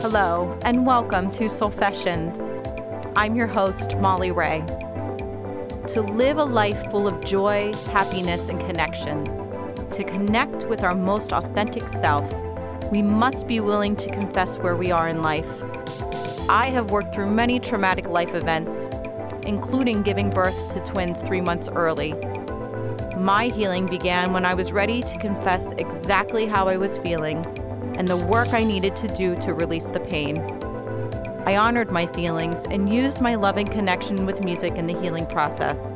Hello, and welcome to Soulfessions. I'm your host, Molly Ray. To live a life full of joy, happiness, and connection, to connect with our most authentic self, we must be willing to confess where we are in life. I have worked through many traumatic life events, including giving birth to twins three months early. My healing began when I was ready to confess exactly how I was feeling and the work I needed to do to release the pain. I honored my feelings and used my loving connection with music in the healing process.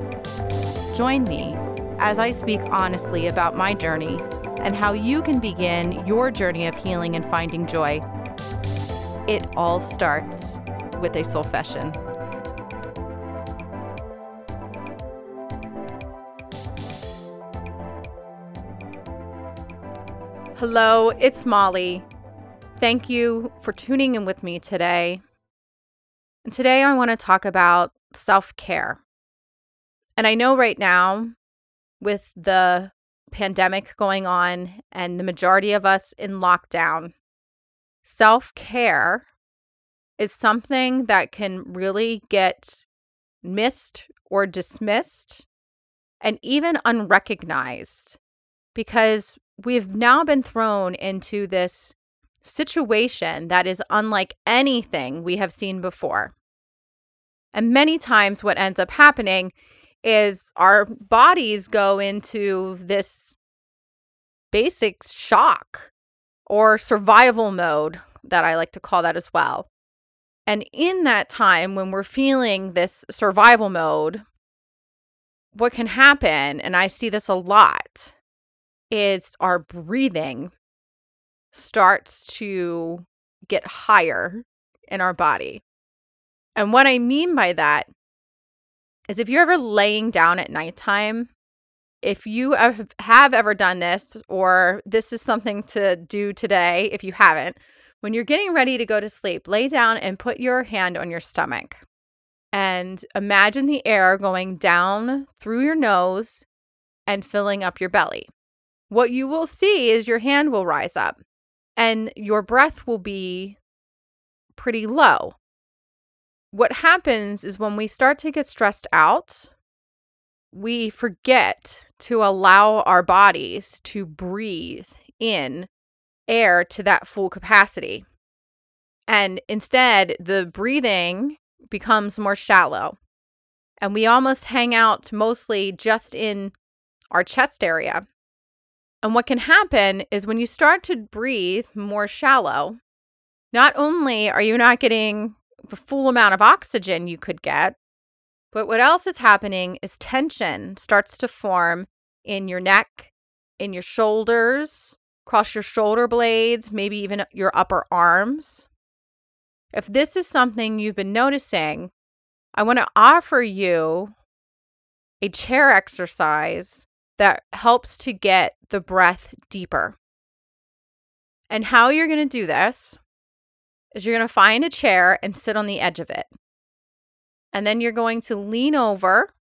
Join me as I speak honestly about my journey and how you can begin your journey of healing and finding joy. It all starts with a soul soulfession. Hello, it's Molly. Thank you for tuning in with me today. And today I want to talk about self care. And I know right now, with the pandemic going on and the majority of us in lockdown, self care is something that can really get missed or dismissed and even unrecognized because we've now been thrown into this situation that is unlike anything we have seen before. And many times, what ends up happening is our bodies go into this basic shock or survival mode that I like to call that as well. And in that time, when we're feeling this survival mode, what can happen, and I see this a lot, is our breathing starts to get higher in our body. And what I mean by that is if you're ever laying down at nighttime, if you have ever done this, or this is something to do today, if you haven't, when you're getting ready to go to sleep, lay down and put your hand on your stomach. And imagine the air going down through your nose and filling up your belly what you will see is your hand will rise up and your breath will be pretty low. What happens is when we start to get stressed out, we forget to allow our bodies to breathe in air to that full capacity. And instead, the breathing becomes more shallow. And we almost hang out mostly just in our chest area. And what can happen is when you start to breathe more shallow, not only are you not getting the full amount of oxygen you could get, but what else is happening is tension starts to form in your neck, in your shoulders, across your shoulder blades, maybe even your upper arms. If this is something you've been noticing, I want to offer you a chair exercise that helps to get the breath deeper. And how you're going to do this is you're going to find a chair and sit on the edge of it. And then you're going to lean over,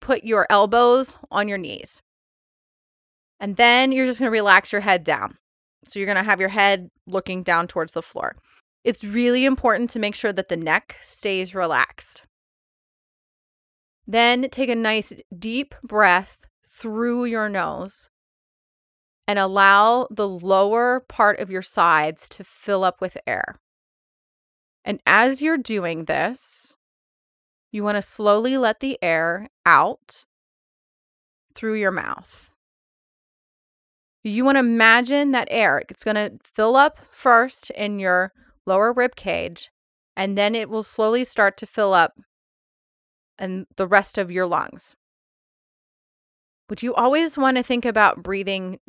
put your elbows on your knees. And then you're just going to relax your head down. So you're going to have your head looking down towards the floor. It's really important to make sure that the neck stays relaxed. Then take a nice deep breath through your nose and allow the lower part of your sides to fill up with air. And as you're doing this, you want to slowly let the air out through your mouth. You want to imagine that air, it's going to fill up first in your lower rib cage, and then it will slowly start to fill up in the rest of your lungs. But you always want to think about breathing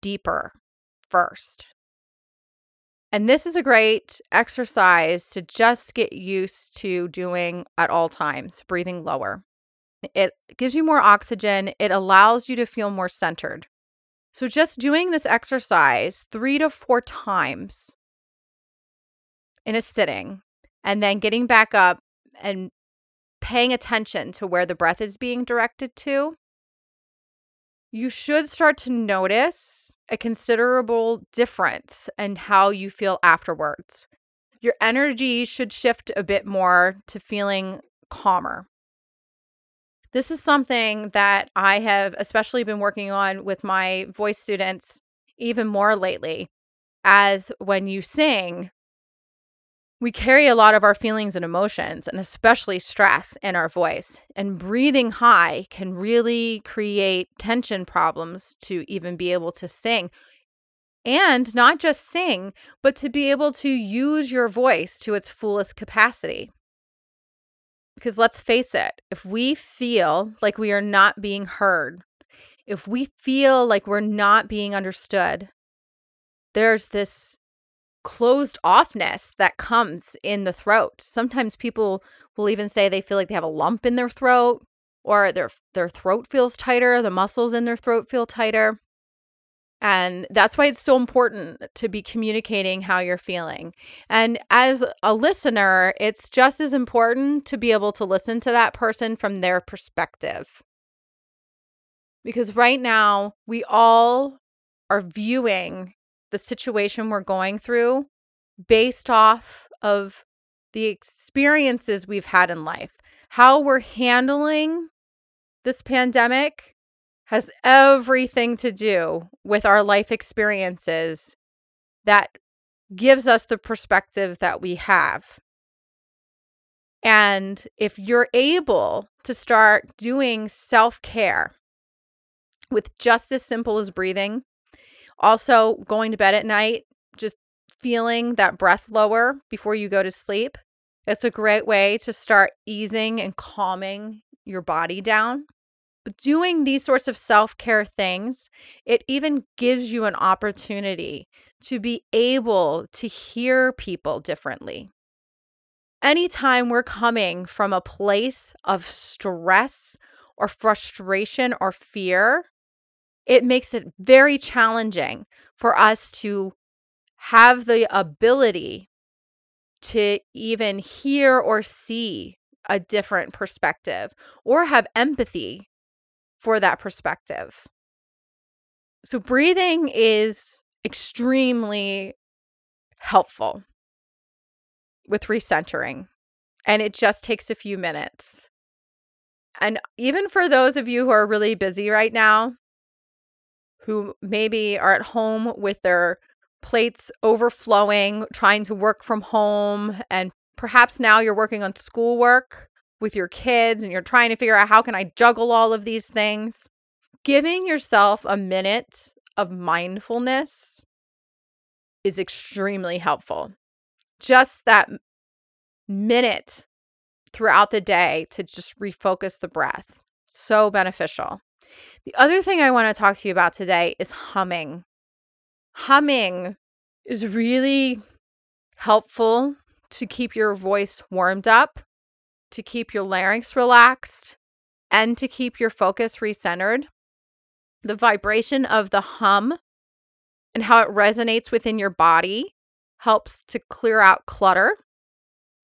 deeper first. And this is a great exercise to just get used to doing at all times, breathing lower. It gives you more oxygen, it allows you to feel more centered. So, just doing this exercise three to four times in a sitting, and then getting back up and paying attention to where the breath is being directed to you should start to notice a considerable difference in how you feel afterwards. your energy should shift a bit more to feeling calmer. This is something that I have especially been working on with my voice students even more lately. As when you sing, we carry a lot of our feelings and emotions, and especially stress, in our voice. And breathing high can really create tension problems to even be able to sing. And not just sing, but to be able to use your voice to its fullest capacity. Because let's face it, if we feel like we are not being heard, if we feel like we're not being understood, there's this closed offness that comes in the throat. Sometimes people will even say they feel like they have a lump in their throat or their their throat feels tighter, the muscles in their throat feel tighter. And that's why it's so important to be communicating how you're feeling. And as a listener, it's just as important to be able to listen to that person from their perspective. Because right now, we all are viewing the situation we're going through based off of the experiences we've had in life. How we're handling this pandemic has everything to do with our life experiences that gives us the perspective that we have. And if you're able to start doing self care with just as simple as breathing, also going to bed at night, just feeling that breath lower before you go to sleep, it's a great way to start easing and calming your body down. But doing these sorts of self care things, it even gives you an opportunity to be able to hear people differently. Anytime we're coming from a place of stress or frustration or fear, it makes it very challenging for us to have the ability to even hear or see a different perspective or have empathy for that perspective. So, breathing is extremely helpful with recentering, and it just takes a few minutes. And even for those of you who are really busy right now, who maybe are at home with their plates overflowing, trying to work from home, and perhaps now you're working on schoolwork with your kids and you're trying to figure out how can I juggle all of these things, giving yourself a minute of mindfulness is extremely helpful. Just that minute throughout the day to just refocus the breath. So beneficial. The other thing I want to talk to you about today is humming. Humming is really helpful to keep your voice warmed up to keep your larynx relaxed and to keep your focus recentered. The vibration of the hum and how it resonates within your body helps to clear out clutter.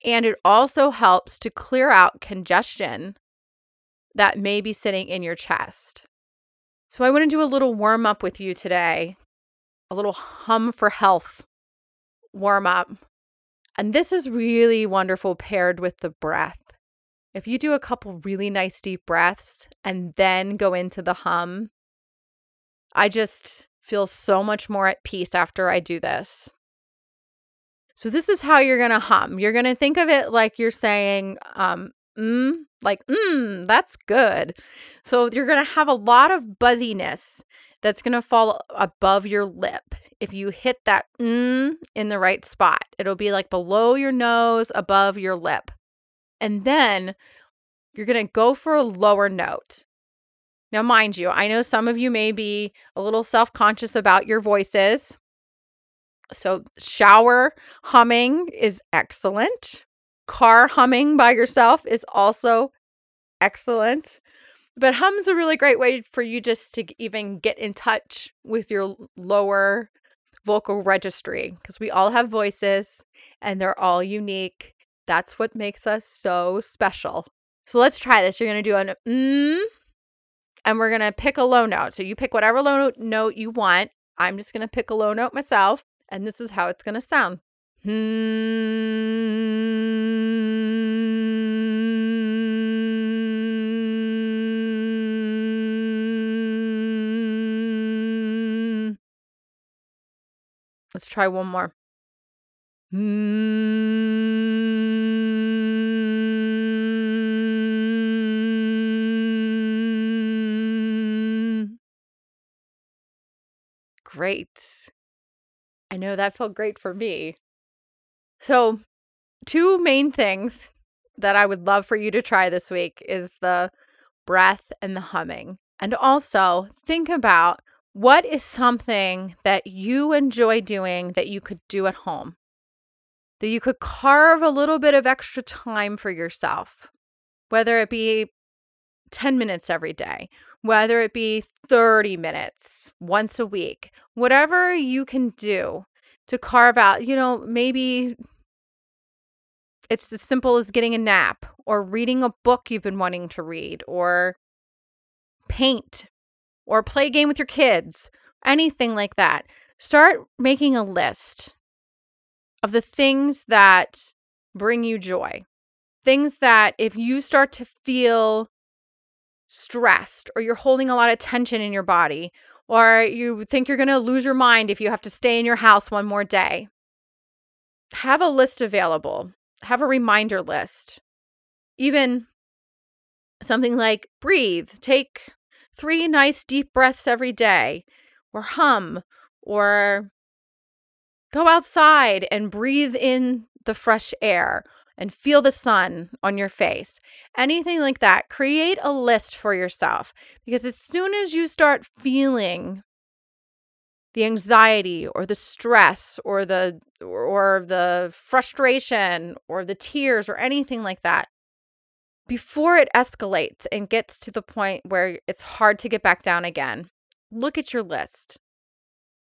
And it also helps to clear out congestion that may be sitting in your chest. So, I want to do a little warm up with you today, a little hum for health warm up. And this is really wonderful paired with the breath. If you do a couple really nice deep breaths and then go into the hum, I just feel so much more at peace after I do this. So, this is how you're going to hum. You're going to think of it like you're saying, um, mm, like, mm, that's good. So, you're going to have a lot of buzziness that's going to fall above your lip. If you hit that mm in the right spot, it'll be like below your nose, above your lip. And then you're going to go for a lower note. Now, mind you, I know some of you may be a little self conscious about your voices. So, shower humming is excellent. Car humming by yourself is also excellent. But hum's a really great way for you just to even get in touch with your lower vocal registry because we all have voices and they're all unique that's what makes us so special. So let's try this. You're going to do an mm, and we're going to pick a low note. So you pick whatever low note you want. I'm just going to pick a low note myself, and this is how it's going to sound. Hmm. Let's try one more. Hmm. Great. I know that felt great for me. So, two main things that I would love for you to try this week is the breath and the humming. And also, think about what is something that you enjoy doing that you could do at home? That you could carve a little bit of extra time for yourself, whether it be 10 minutes every day, whether it be 30 minutes once a week, whatever you can do to carve out, you know, maybe it's as simple as getting a nap or reading a book you've been wanting to read or paint or play a game with your kids, anything like that. Start making a list of the things that bring you joy. Things that if you start to feel stressed or you're holding a lot of tension in your body or you think you're going to lose your mind if you have to stay in your house one more day, have a list available. Have a reminder list. Even something like breathe, take three nice deep breaths every day, or hum, or go outside and breathe in the fresh air and feel the sun on your face. Anything like that. Create a list for yourself because as soon as you start feeling the anxiety or the stress or the or the frustration or the tears or anything like that before it escalates and gets to the point where it's hard to get back down again look at your list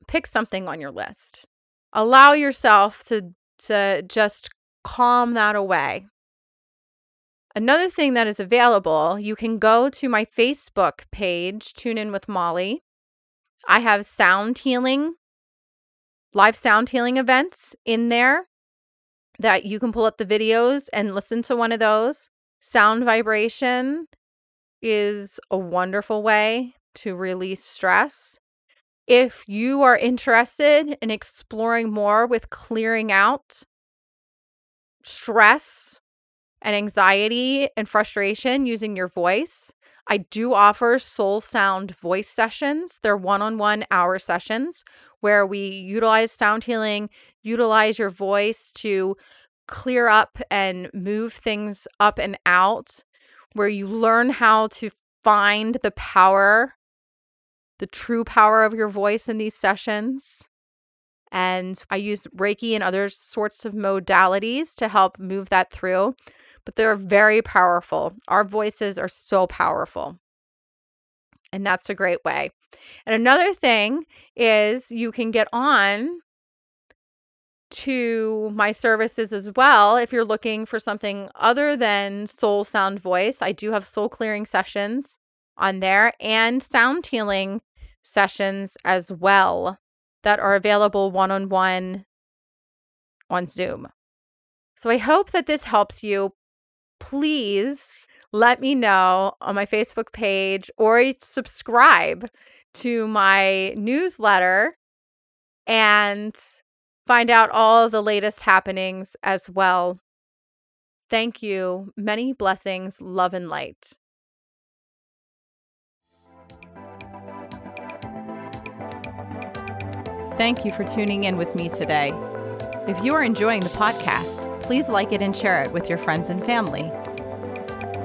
pick something on your list allow yourself to to just calm that away. Another thing that is available, you can go to my Facebook page, Tune In with Molly. I have sound healing, live sound healing events in there that you can pull up the videos and listen to one of those. Sound vibration is a wonderful way to release stress. If you are interested in exploring more with clearing out stress and anxiety and frustration using your voice, I do offer soul sound voice sessions. They're one on one hour sessions where we utilize sound healing, utilize your voice to clear up and move things up and out, where you learn how to find the power, the true power of your voice in these sessions. And I use Reiki and other sorts of modalities to help move that through. But they're very powerful. Our voices are so powerful. And that's a great way. And another thing is you can get on to my services as well if you're looking for something other than soul sound voice. I do have soul clearing sessions on there and sound healing sessions as well that are available one on one on Zoom. So I hope that this helps you. Please let me know on my Facebook page or subscribe to my newsletter and find out all the latest happenings as well. Thank you. Many blessings, love, and light. Thank you for tuning in with me today. If you are enjoying the podcast, please like it and share it with your friends and family.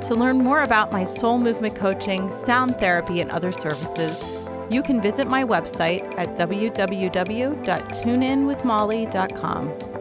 To learn more about my soul movement coaching, sound therapy, and other services, you can visit my website at www.tuneinwithmolly.com.